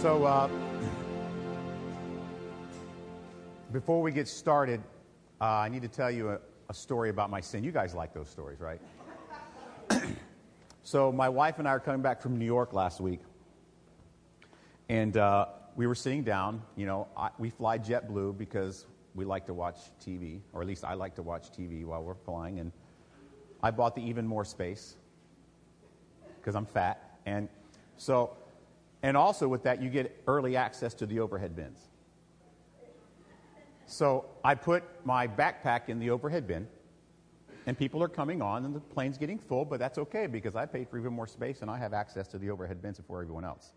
So, uh, before we get started, uh, I need to tell you a, a story about my sin. You guys like those stories, right? so, my wife and I are coming back from New York last week, and uh, we were sitting down. You know, I, we fly JetBlue because we like to watch TV, or at least I like to watch TV while we're flying. And I bought the even more space because I'm fat, and so and also with that, you get early access to the overhead bins. So I put my backpack in the overhead bin, and people are coming on, and the plane's getting full, but that's okay because I paid for even more space and I have access to the overhead bins before everyone else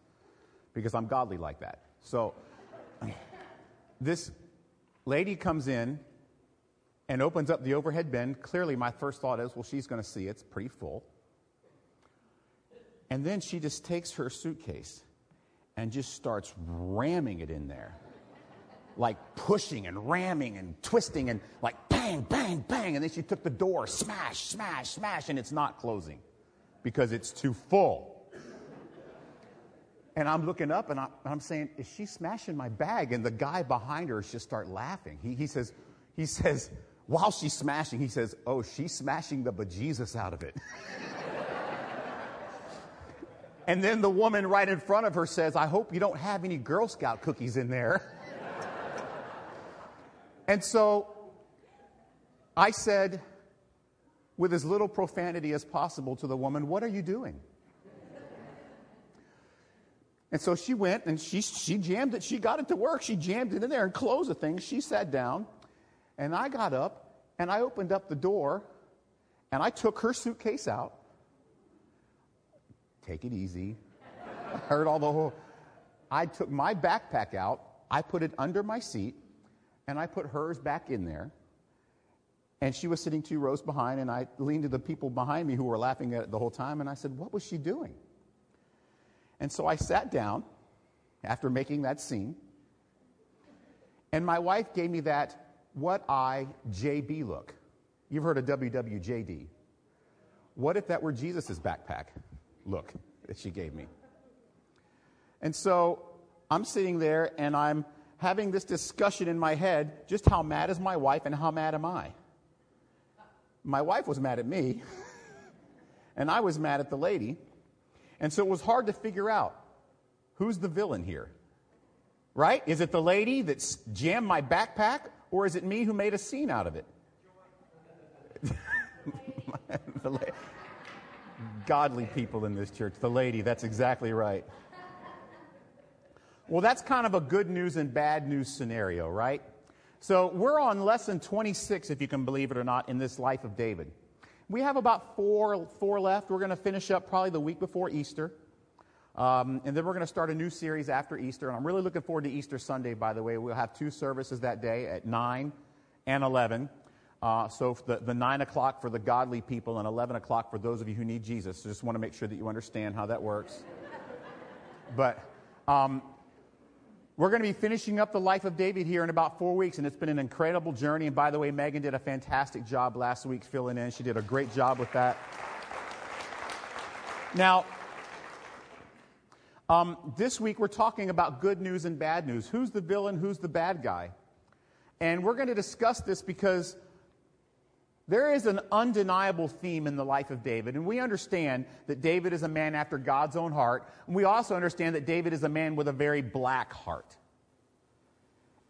because I'm godly like that. So this lady comes in and opens up the overhead bin. Clearly, my first thought is, well, she's going to see it's pretty full. And then she just takes her suitcase and just starts ramming it in there. Like pushing and ramming and twisting and like bang, bang, bang. And then she took the door, smash, smash, smash, and it's not closing because it's too full. And I'm looking up and I'm saying, Is she smashing my bag? And the guy behind her just start laughing. He, he says, he says, while she's smashing, he says, Oh, she's smashing the bejesus out of it. And then the woman right in front of her says, I hope you don't have any Girl Scout cookies in there. and so I said, with as little profanity as possible to the woman, What are you doing? And so she went and she, she jammed it. She got it to work. She jammed it in there and closed the thing. She sat down. And I got up and I opened up the door and I took her suitcase out take it easy. I heard all the whole. I took my backpack out, I put it under my seat, and I put hers back in there. And she was sitting two rows behind, and I leaned to the people behind me who were laughing at it the whole time, and I said, What was she doing? And so I sat down after making that scene, and my wife gave me that what I JB look. You've heard of WWJD. What if that were Jesus' backpack? Look that she gave me. And so I'm sitting there and I'm having this discussion in my head just how mad is my wife and how mad am I? My wife was mad at me, and I was mad at the lady. And so it was hard to figure out who's the villain here. Right? Is it the lady that jammed my backpack, or is it me who made a scene out of it? godly people in this church. The lady, that's exactly right. Well, that's kind of a good news and bad news scenario, right? So we're on lesson 26, if you can believe it or not, in this life of David. We have about four, four left. We're going to finish up probably the week before Easter. Um, and then we're going to start a new series after Easter. And I'm really looking forward to Easter Sunday, by the way. We'll have two services that day at 9 and 11. Uh, so the, the 9 o'clock for the godly people and 11 o'clock for those of you who need Jesus. So just want to make sure that you understand how that works. but um, we're going to be finishing up the life of David here in about four weeks, and it's been an incredible journey. And by the way, Megan did a fantastic job last week filling in. She did a great job with that. Now, um, this week we're talking about good news and bad news. Who's the villain? Who's the bad guy? And we're going to discuss this because there is an undeniable theme in the life of David, and we understand that David is a man after God's own heart, and we also understand that David is a man with a very black heart.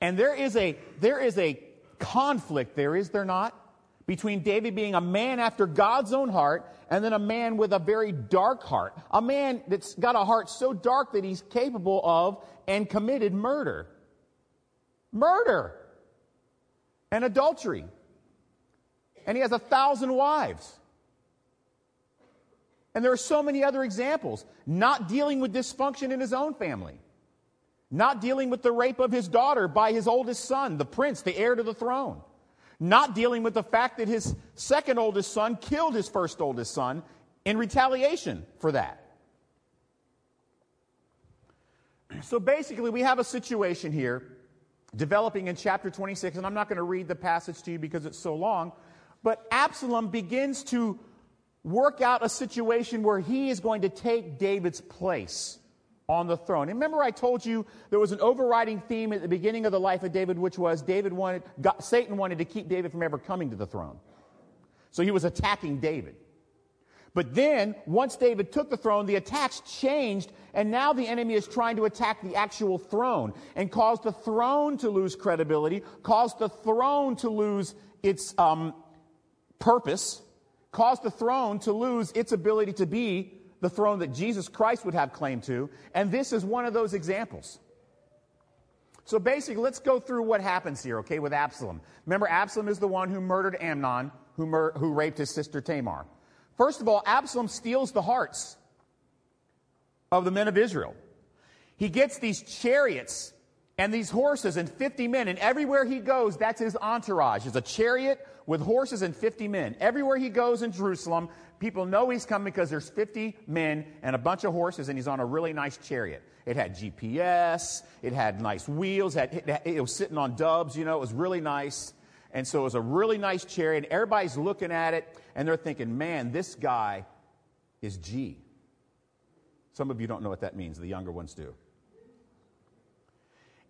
And there is a, there is a conflict there, is there not? Between David being a man after God's own heart and then a man with a very dark heart. A man that's got a heart so dark that he's capable of and committed murder. Murder and adultery and he has a thousand wives. And there are so many other examples. Not dealing with dysfunction in his own family. Not dealing with the rape of his daughter by his oldest son, the prince, the heir to the throne. Not dealing with the fact that his second oldest son killed his first oldest son in retaliation for that. So basically, we have a situation here developing in chapter 26, and I'm not going to read the passage to you because it's so long, but Absalom begins to work out a situation where he is going to take David's place on the throne. And remember, I told you there was an overriding theme at the beginning of the life of David, which was David wanted, God, Satan wanted to keep David from ever coming to the throne. So he was attacking David. But then, once David took the throne, the attacks changed, and now the enemy is trying to attack the actual throne and cause the throne to lose credibility, cause the throne to lose its um, purpose, caused the throne to lose its ability to be the throne that Jesus Christ would have claim to. And this is one of those examples. So basically, let's go through what happens here, okay, with Absalom. Remember, Absalom is the one who murdered Amnon, who, mur- who raped his sister Tamar. First of all, Absalom steals the hearts of the men of Israel. He gets these chariots and these horses and 50 men, and everywhere he goes, that's his entourage. It's a chariot with horses and 50 men. Everywhere he goes in Jerusalem, people know he's coming because there's 50 men and a bunch of horses, and he's on a really nice chariot. It had GPS, it had nice wheels, it was sitting on dubs, you know, it was really nice. And so it was a really nice chariot. and Everybody's looking at it and they're thinking, man, this guy is G. Some of you don't know what that means, the younger ones do.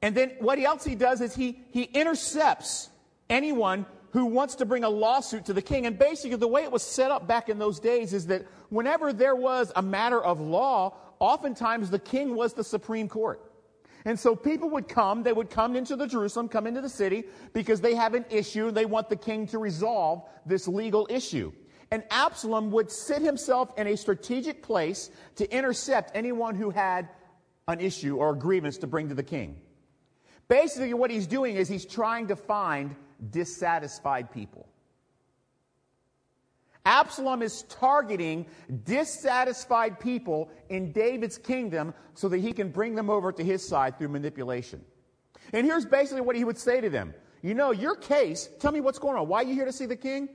And then what else he does is he, he intercepts anyone who wants to bring a lawsuit to the king. And basically, the way it was set up back in those days is that whenever there was a matter of law, oftentimes the king was the supreme court. And so people would come, they would come into the Jerusalem, come into the city, because they have an issue, they want the king to resolve this legal issue. And Absalom would sit himself in a strategic place to intercept anyone who had an issue or a grievance to bring to the king. Basically, what he's doing is he's trying to find dissatisfied people. Absalom is targeting dissatisfied people in David's kingdom so that he can bring them over to his side through manipulation. And here's basically what he would say to them You know, your case, tell me what's going on. Why are you here to see the king?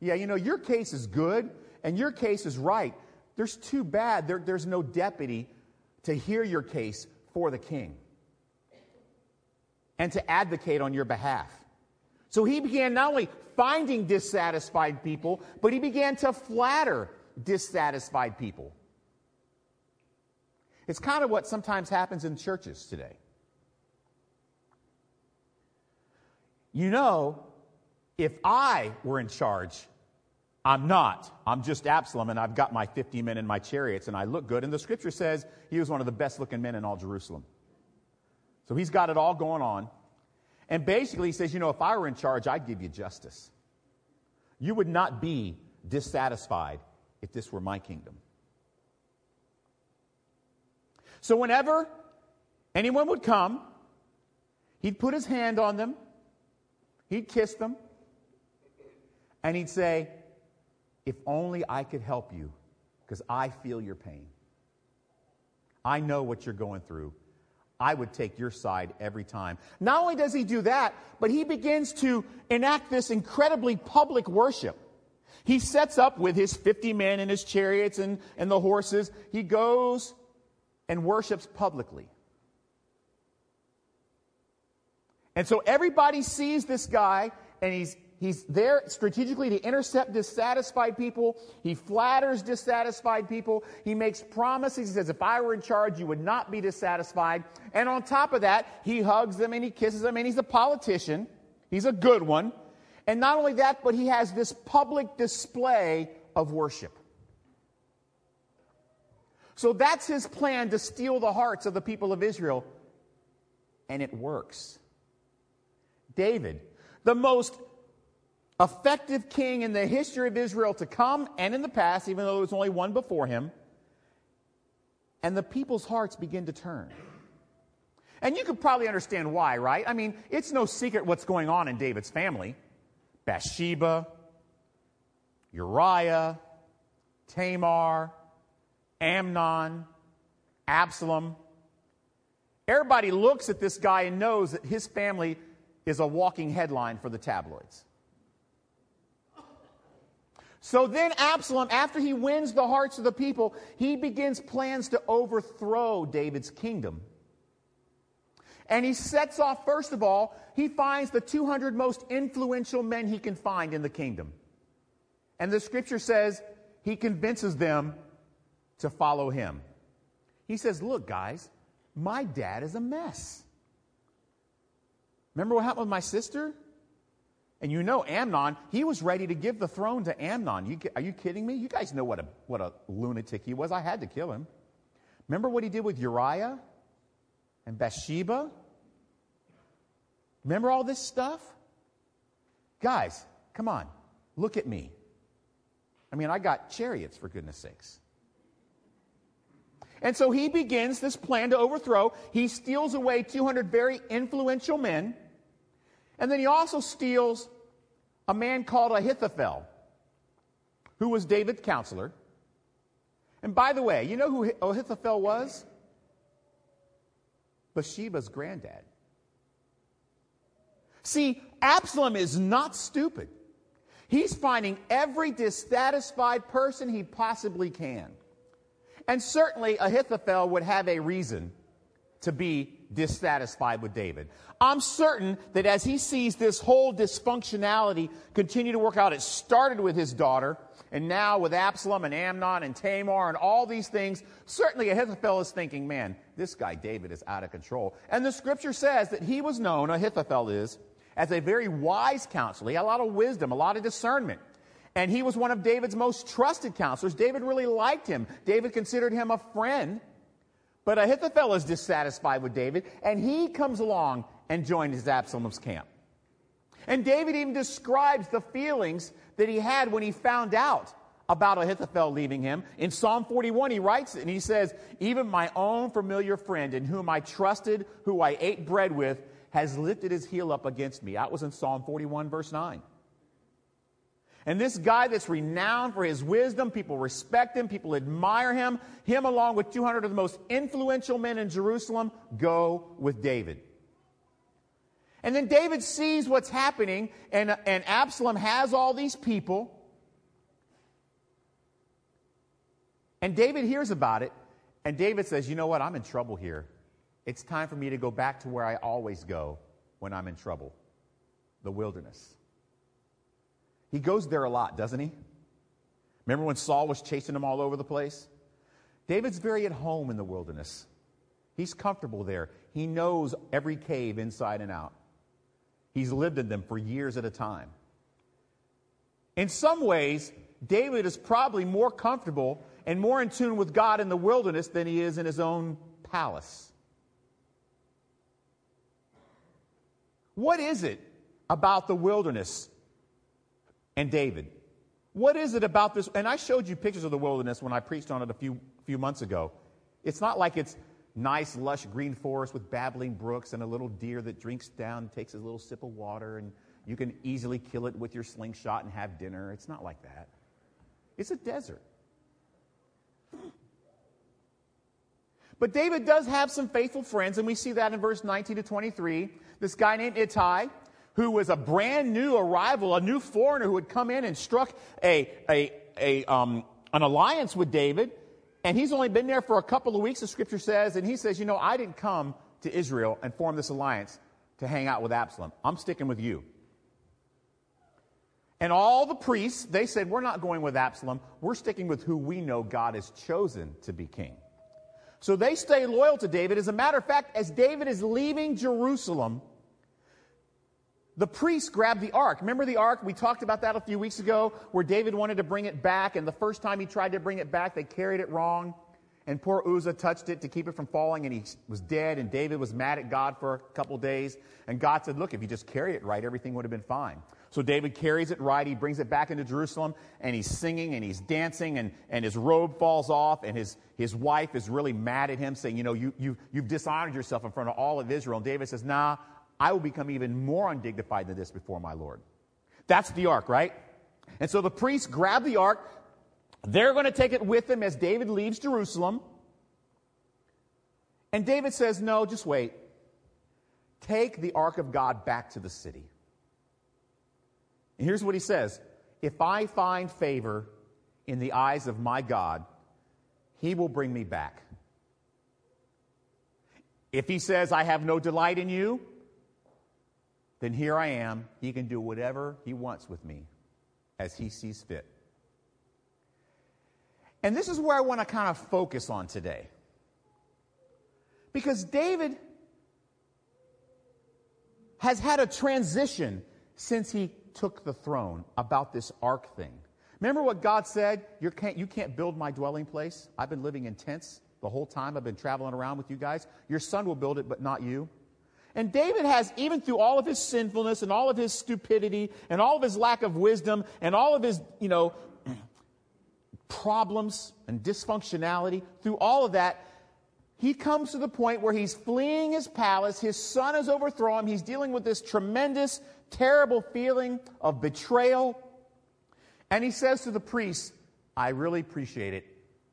Yeah, you know, your case is good and your case is right. There's too bad there, there's no deputy to hear your case for the king and to advocate on your behalf. So he began not only finding dissatisfied people, but he began to flatter dissatisfied people. It's kind of what sometimes happens in churches today. You know, if I were in charge, I'm not. I'm just Absalom, and I've got my 50 men in my chariots, and I look good. And the scripture says he was one of the best looking men in all Jerusalem. So he's got it all going on. And basically, he says, you know, if I were in charge, I'd give you justice. You would not be dissatisfied if this were my kingdom. So, whenever anyone would come, he'd put his hand on them, he'd kiss them, and he'd say, If only I could help you, because I feel your pain. I know what you're going through. I would take your side every time. Not only does he do that, but he begins to enact this incredibly public worship. He sets up with his 50 men and his chariots and, and the horses. He goes and worships publicly. And so everybody sees this guy, and he's He's there strategically to intercept dissatisfied people. He flatters dissatisfied people. He makes promises. He says, if I were in charge, you would not be dissatisfied. And on top of that, he hugs them and he kisses them, and he's a politician. He's a good one. And not only that, but he has this public display of worship. So that's his plan to steal the hearts of the people of Israel. And it works. David, the most effective king in the history of Israel to come and in the past, even though there was only one before him. And the people's hearts begin to turn. And you could probably understand why, right? I mean, it's no secret what's going on in David's family Bathsheba, Uriah, Tamar, Amnon, Absalom. Everybody looks at this guy and knows that his family is a walking headline for the tabloids. So then Absalom, after he wins the hearts of the people, he begins plans to overthrow David's kingdom. And he sets off, first of all, he finds the 200 most influential men he can find in the kingdom. And the scripture says he convinces them to follow him. He says, Look, guys, my dad is a mess. Remember what happened with my sister? And you know Amnon, he was ready to give the throne to Amnon. You, are you kidding me? You guys know what a, what a lunatic he was. I had to kill him. Remember what he did with Uriah and Bathsheba? Remember all this stuff? Guys, come on, look at me. I mean, I got chariots, for goodness sakes. And so he begins this plan to overthrow. He steals away 200 very influential men. And then he also steals a man called Ahithophel, who was David's counselor. And by the way, you know who Ahithophel was? Bathsheba's granddad. See, Absalom is not stupid. He's finding every dissatisfied person he possibly can. And certainly Ahithophel would have a reason to be dissatisfied with David. I'm certain that as he sees this whole dysfunctionality continue to work out, it started with his daughter, and now with Absalom and Amnon and Tamar and all these things, certainly Ahithophel is thinking, man, this guy David is out of control. And the scripture says that he was known, Ahithophel is, as a very wise counselor. He had a lot of wisdom, a lot of discernment. And he was one of David's most trusted counselors. David really liked him. David considered him a friend. But Ahithophel is dissatisfied with David, and he comes along and joins Absalom's camp. And David even describes the feelings that he had when he found out about Ahithophel leaving him. In Psalm 41, he writes it, and he says, Even my own familiar friend in whom I trusted, who I ate bread with, has lifted his heel up against me. That was in Psalm 41, verse 9. And this guy that's renowned for his wisdom, people respect him, people admire him, him along with 200 of the most influential men in Jerusalem go with David. And then David sees what's happening, and, and Absalom has all these people. And David hears about it, and David says, You know what? I'm in trouble here. It's time for me to go back to where I always go when I'm in trouble the wilderness. He goes there a lot, doesn't he? Remember when Saul was chasing him all over the place? David's very at home in the wilderness. He's comfortable there. He knows every cave inside and out. He's lived in them for years at a time. In some ways, David is probably more comfortable and more in tune with God in the wilderness than he is in his own palace. What is it about the wilderness and David. What is it about this? And I showed you pictures of the wilderness when I preached on it a few, few months ago. It's not like it's nice, lush green forest with babbling brooks and a little deer that drinks down, takes a little sip of water, and you can easily kill it with your slingshot and have dinner. It's not like that. It's a desert. But David does have some faithful friends, and we see that in verse 19 to 23. This guy named Ittai, who was a brand new arrival, a new foreigner who had come in and struck a, a, a, um, an alliance with David. And he's only been there for a couple of weeks, the scripture says. And he says, You know, I didn't come to Israel and form this alliance to hang out with Absalom. I'm sticking with you. And all the priests, they said, We're not going with Absalom. We're sticking with who we know God has chosen to be king. So they stay loyal to David. As a matter of fact, as David is leaving Jerusalem, the priests grabbed the ark. Remember the ark? We talked about that a few weeks ago, where David wanted to bring it back, and the first time he tried to bring it back, they carried it wrong. And poor Uzzah touched it to keep it from falling, and he was dead. And David was mad at God for a couple days. And God said, Look, if you just carry it right, everything would have been fine. So David carries it right. He brings it back into Jerusalem, and he's singing and he's dancing, and, and his robe falls off. And his, his wife is really mad at him, saying, You know, you, you, you've dishonored yourself in front of all of Israel. And David says, Nah, I will become even more undignified than this before my Lord. That's the ark, right? And so the priests grab the ark. They're going to take it with them as David leaves Jerusalem. And David says, No, just wait. Take the ark of God back to the city. And here's what he says If I find favor in the eyes of my God, he will bring me back. If he says, I have no delight in you, then here I am. He can do whatever he wants with me as he sees fit. And this is where I want to kind of focus on today. Because David has had a transition since he took the throne about this ark thing. Remember what God said? You can't, you can't build my dwelling place. I've been living in tents the whole time I've been traveling around with you guys. Your son will build it, but not you. And David has, even through all of his sinfulness and all of his stupidity and all of his lack of wisdom and all of his, you know, problems and dysfunctionality, through all of that, he comes to the point where he's fleeing his palace. His son has overthrown him. He's dealing with this tremendous, terrible feeling of betrayal. And he says to the priest, I really appreciate it.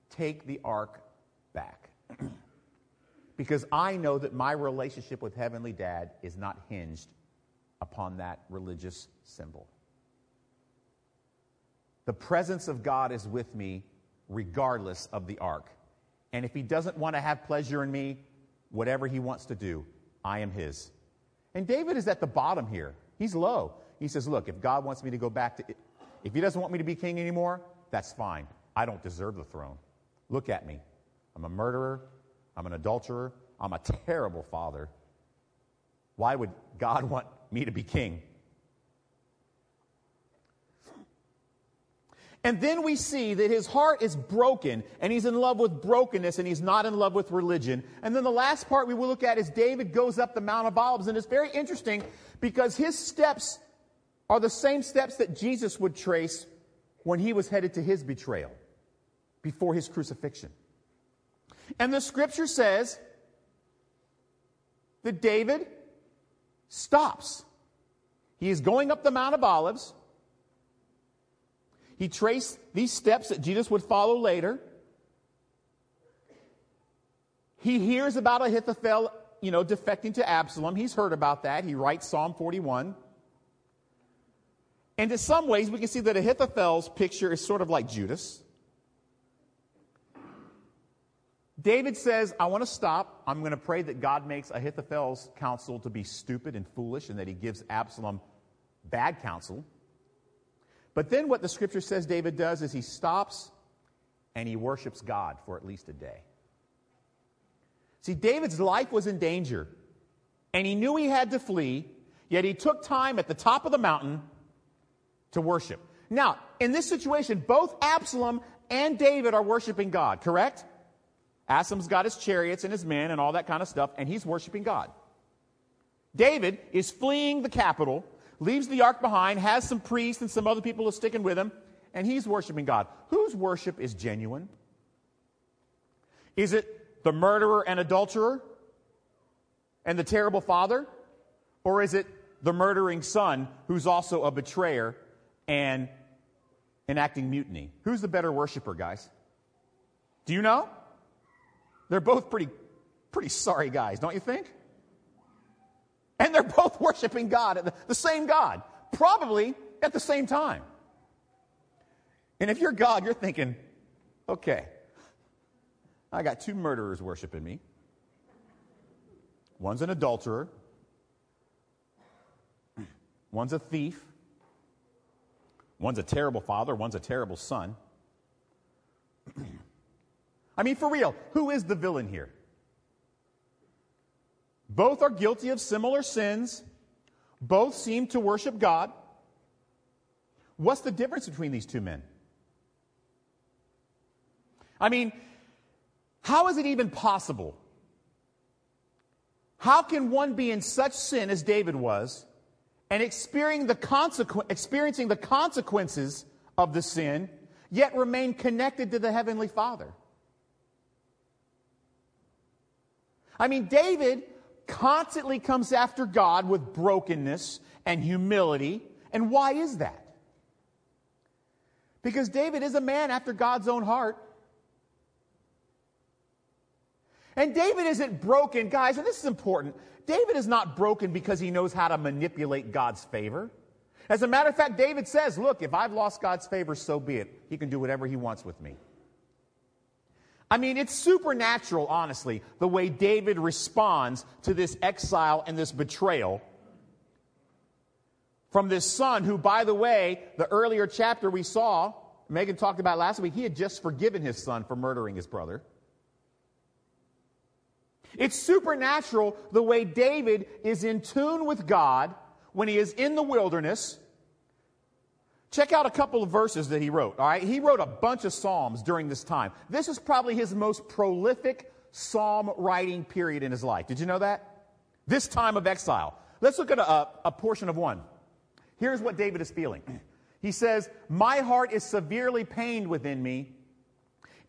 Take the ark back. because I know that my relationship with Heavenly Dad is not hinged upon that religious symbol. The presence of God is with me regardless of the ark. And if he doesn't want to have pleasure in me, whatever he wants to do, I am his. And David is at the bottom here. He's low. He says, Look, if God wants me to go back to, if he doesn't want me to be king anymore, that's fine. I don't deserve the throne. Look at me. I'm a murderer. I'm an adulterer. I'm a terrible father. Why would God want me to be king? And then we see that his heart is broken and he's in love with brokenness and he's not in love with religion. And then the last part we will look at is David goes up the Mount of Olives. And it's very interesting because his steps are the same steps that Jesus would trace when he was headed to his betrayal before his crucifixion. And the scripture says that David stops. He is going up the Mount of Olives. He traced these steps that Jesus would follow later. He hears about Ahithophel, you know, defecting to Absalom. He's heard about that. He writes Psalm 41. And in some ways, we can see that Ahithophel's picture is sort of like Judas. David says, I want to stop. I'm going to pray that God makes Ahithophel's counsel to be stupid and foolish and that he gives Absalom bad counsel. But then what the scripture says David does is he stops and he worships God for at least a day. See, David's life was in danger, and he knew he had to flee, yet he took time at the top of the mountain to worship. Now, in this situation, both Absalom and David are worshiping God, correct? Absalom's got his chariots and his men and all that kind of stuff, and he's worshiping God. David is fleeing the capital leaves the ark behind, has some priests and some other people who are sticking with him, and he's worshiping God. Whose worship is genuine? Is it the murderer and adulterer and the terrible father? Or is it the murdering son who's also a betrayer and enacting mutiny? Who's the better worshiper, guys? Do you know? They're both pretty, pretty sorry guys, don't you think? And they're both worshiping God, the same God, probably at the same time. And if you're God, you're thinking, okay, I got two murderers worshiping me. One's an adulterer, one's a thief, one's a terrible father, one's a terrible son. I mean, for real, who is the villain here? Both are guilty of similar sins. Both seem to worship God. What's the difference between these two men? I mean, how is it even possible? How can one be in such sin as David was and experiencing the, consequences of the sin, yet remain connected to the Heavenly Father? I mean, David constantly comes after God with brokenness and humility. And why is that? Because David is a man after God's own heart. And David isn't broken, guys, and this is important. David is not broken because he knows how to manipulate God's favor. As a matter of fact, David says, Look, if I've lost God's favor, so be it. He can do whatever he wants with me. I mean, it's supernatural, honestly, the way David responds to this exile and this betrayal from this son who, by the way, the earlier chapter we saw, Megan talked about last week, he had just forgiven his son for murdering his brother. It's supernatural the way David is in tune with God when he is in the wilderness. Check out a couple of verses that he wrote. All right, he wrote a bunch of psalms during this time. This is probably his most prolific psalm writing period in his life. Did you know that? This time of exile. Let's look at a, a portion of one. Here's what David is feeling. He says, My heart is severely pained within me,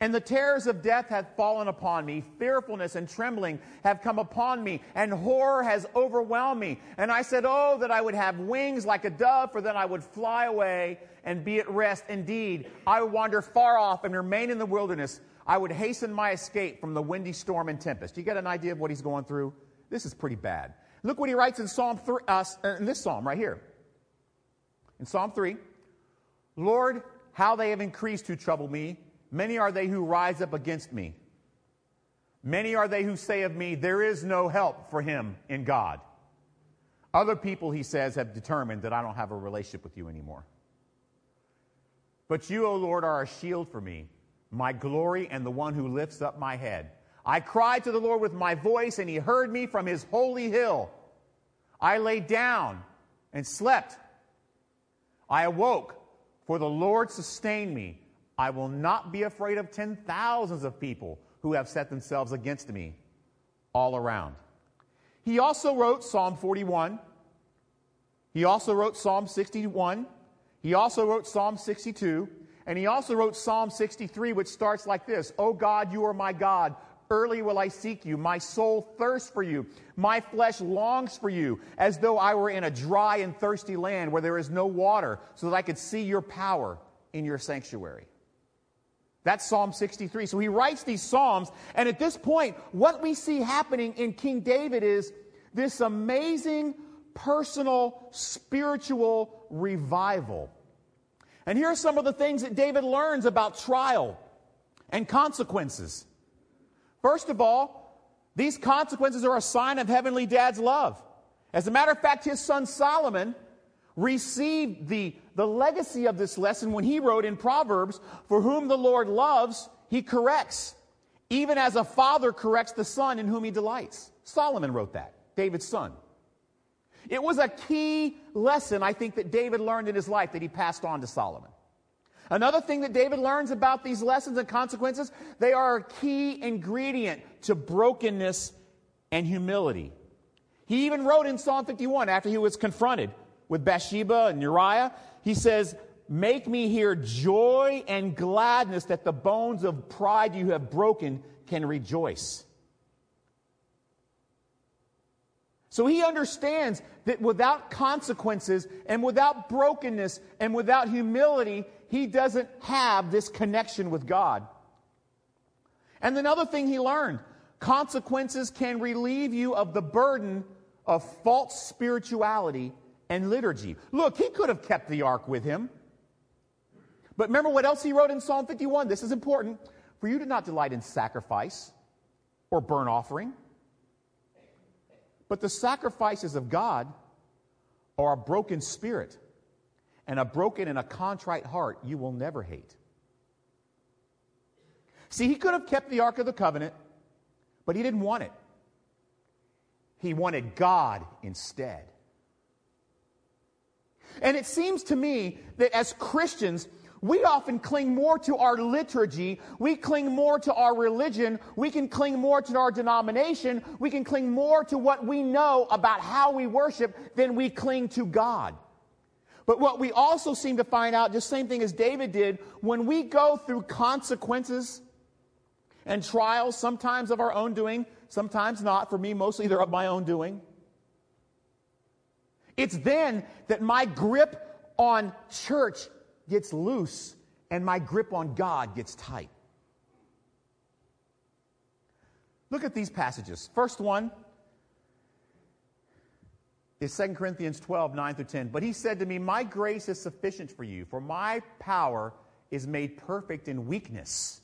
and the terrors of death have fallen upon me. Fearfulness and trembling have come upon me, and horror has overwhelmed me. And I said, Oh, that I would have wings like a dove, for then I would fly away and be at rest. Indeed, I would wander far off and remain in the wilderness. I would hasten my escape from the windy storm and tempest. You get an idea of what he's going through? This is pretty bad. Look what he writes in Psalm 3, uh, in this psalm right here. In Psalm 3, Lord, how they have increased who trouble me. Many are they who rise up against me. Many are they who say of me, There is no help for him in God. Other people, he says, have determined that I don't have a relationship with you anymore. But you, O Lord, are a shield for me, my glory and the one who lifts up my head. I cried to the Lord with my voice, and he heard me from his holy hill. I lay down and slept. I awoke for the Lord sustained me. I will not be afraid of ten thousands of people who have set themselves against me all around. He also wrote Psalm 41. He also wrote Psalm 61. He also wrote Psalm 62. And he also wrote Psalm 63, which starts like this O God, you are my God. Early will I seek you. My soul thirsts for you. My flesh longs for you, as though I were in a dry and thirsty land where there is no water, so that I could see your power in your sanctuary. That's Psalm 63. So he writes these Psalms, and at this point, what we see happening in King David is this amazing personal spiritual revival. And here are some of the things that David learns about trial and consequences. First of all, these consequences are a sign of Heavenly Dad's love. As a matter of fact, his son Solomon received the, the legacy of this lesson when he wrote in Proverbs, For whom the Lord loves, he corrects, even as a father corrects the son in whom he delights. Solomon wrote that, David's son. It was a key lesson, I think, that David learned in his life that he passed on to Solomon. Another thing that David learns about these lessons and consequences, they are a key ingredient to brokenness and humility. He even wrote in Psalm 51 after he was confronted with Bathsheba and Uriah, he says, Make me hear joy and gladness that the bones of pride you have broken can rejoice. So he understands that without consequences and without brokenness and without humility, he doesn't have this connection with God. And another thing he learned consequences can relieve you of the burden of false spirituality and liturgy. Look, he could have kept the ark with him. But remember what else he wrote in Psalm 51? This is important. For you to not delight in sacrifice or burnt offering, but the sacrifices of God are a broken spirit and a broken and a contrite heart you will never hate. See, he could have kept the Ark of the Covenant, but he didn't want it. He wanted God instead. And it seems to me that as Christians, we often cling more to our liturgy. We cling more to our religion. We can cling more to our denomination. We can cling more to what we know about how we worship than we cling to God. But what we also seem to find out, just the same thing as David did, when we go through consequences and trials, sometimes of our own doing, sometimes not. For me, mostly they're of my own doing. It's then that my grip on church gets loose and my grip on God gets tight. Look at these passages. First one, is 2 Corinthians 12, 9 through 10. But he said to me, My grace is sufficient for you, for my power is made perfect in weakness.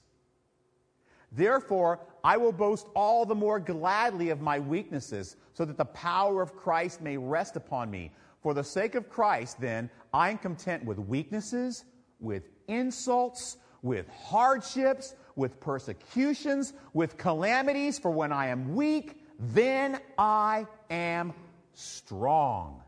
Therefore, I will boast all the more gladly of my weaknesses, so that the power of Christ may rest upon me. For the sake of Christ, then, I am content with weaknesses, with insults, with hardships, with persecutions, with calamities, for when I am weak, then I am strong.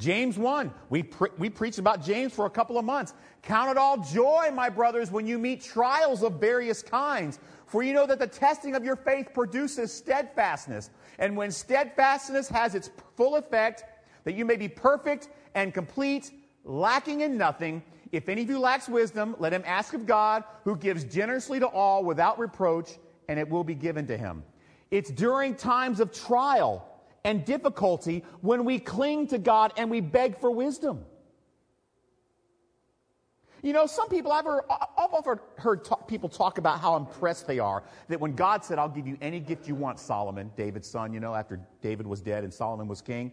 James 1, we, pre- we preached about James for a couple of months. Count it all joy, my brothers, when you meet trials of various kinds. For you know that the testing of your faith produces steadfastness. And when steadfastness has its full effect, that you may be perfect and complete, lacking in nothing. If any of you lacks wisdom, let him ask of God, who gives generously to all without reproach, and it will be given to him. It's during times of trial and difficulty when we cling to God and we beg for wisdom. You know, some people, I've, heard, I've heard people talk about how impressed they are that when God said, I'll give you any gift you want, Solomon, David's son, you know, after David was dead and Solomon was king.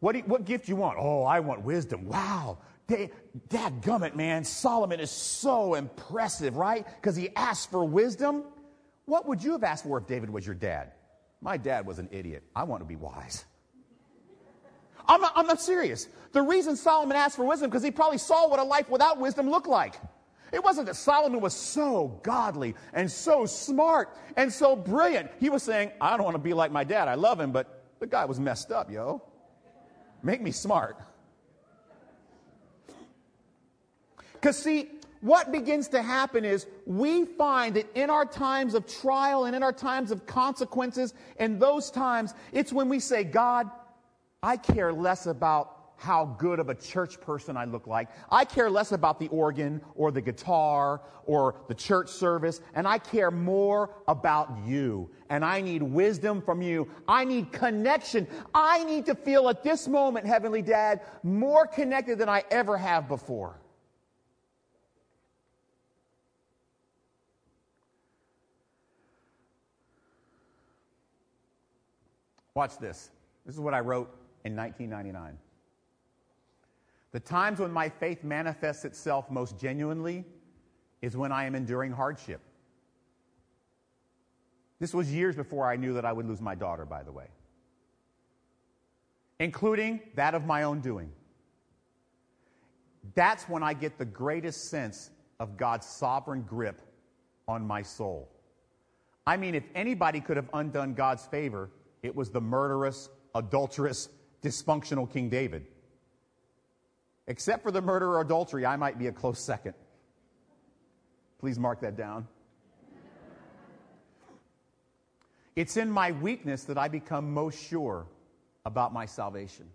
What, you, what gift you want? Oh, I want wisdom. Wow. Dad gummit, man. Solomon is so impressive, right? Because he asked for wisdom. What would you have asked for if David was your dad? My dad was an idiot. I want to be wise. I'm not, I'm not serious. The reason Solomon asked for wisdom because he probably saw what a life without wisdom looked like. It wasn't that Solomon was so godly and so smart and so brilliant. He was saying, I don't want to be like my dad. I love him, but the guy was messed up, yo. Make me smart. Because, see, what begins to happen is we find that in our times of trial and in our times of consequences, in those times, it's when we say, God, I care less about how good of a church person I look like. I care less about the organ or the guitar or the church service, and I care more about you. And I need wisdom from you. I need connection. I need to feel at this moment, Heavenly Dad, more connected than I ever have before. Watch this. This is what I wrote in 1999. The times when my faith manifests itself most genuinely is when I am enduring hardship. This was years before I knew that I would lose my daughter, by the way, including that of my own doing. That's when I get the greatest sense of God's sovereign grip on my soul. I mean, if anybody could have undone God's favor, it was the murderous, adulterous, dysfunctional King David. Except for the murder or adultery, I might be a close second. Please mark that down. It's in my weakness that I become most sure about my salvation.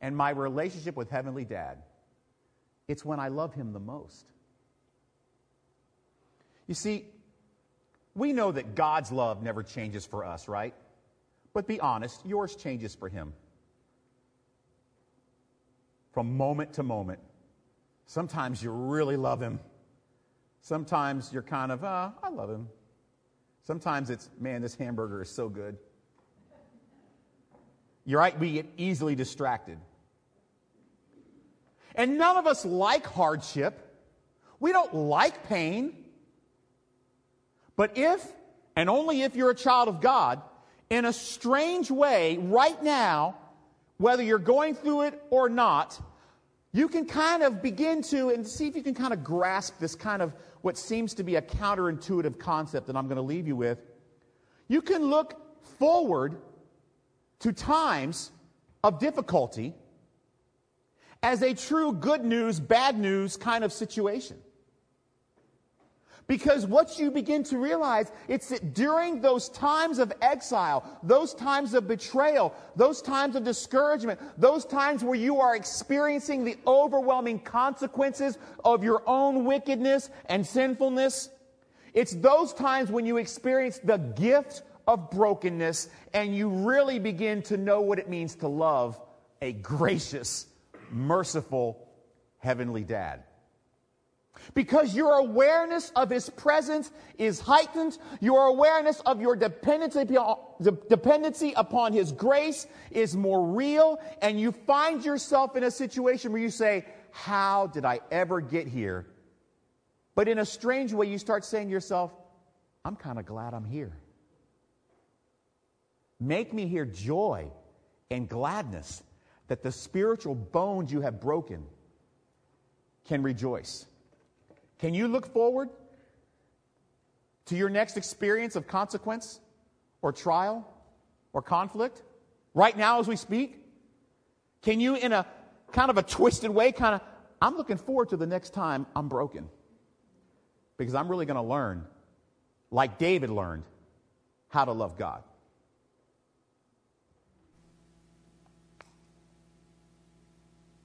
And my relationship with Heavenly Dad, it's when I love Him the most. You see, we know that God's love never changes for us, right? But be honest, yours changes for Him. From moment to moment. Sometimes you really love Him. Sometimes you're kind of, uh, I love Him. Sometimes it's, man, this hamburger is so good. You're right, we get easily distracted. And none of us like hardship. We don't like pain. But if, and only if you're a child of God, in a strange way, right now, whether you're going through it or not, you can kind of begin to, and see if you can kind of grasp this kind of what seems to be a counterintuitive concept that I'm going to leave you with. You can look forward to times of difficulty as a true good news, bad news kind of situation. Because what you begin to realize, it's that during those times of exile, those times of betrayal, those times of discouragement, those times where you are experiencing the overwhelming consequences of your own wickedness and sinfulness, it's those times when you experience the gift of brokenness and you really begin to know what it means to love a gracious, merciful, heavenly dad. Because your awareness of His presence is heightened, your awareness of your dependency, dependency upon His grace is more real, and you find yourself in a situation where you say, How did I ever get here? But in a strange way, you start saying to yourself, I'm kind of glad I'm here. Make me hear joy and gladness that the spiritual bones you have broken can rejoice. Can you look forward to your next experience of consequence or trial or conflict right now as we speak? Can you, in a kind of a twisted way, kind of, I'm looking forward to the next time I'm broken because I'm really going to learn, like David learned, how to love God.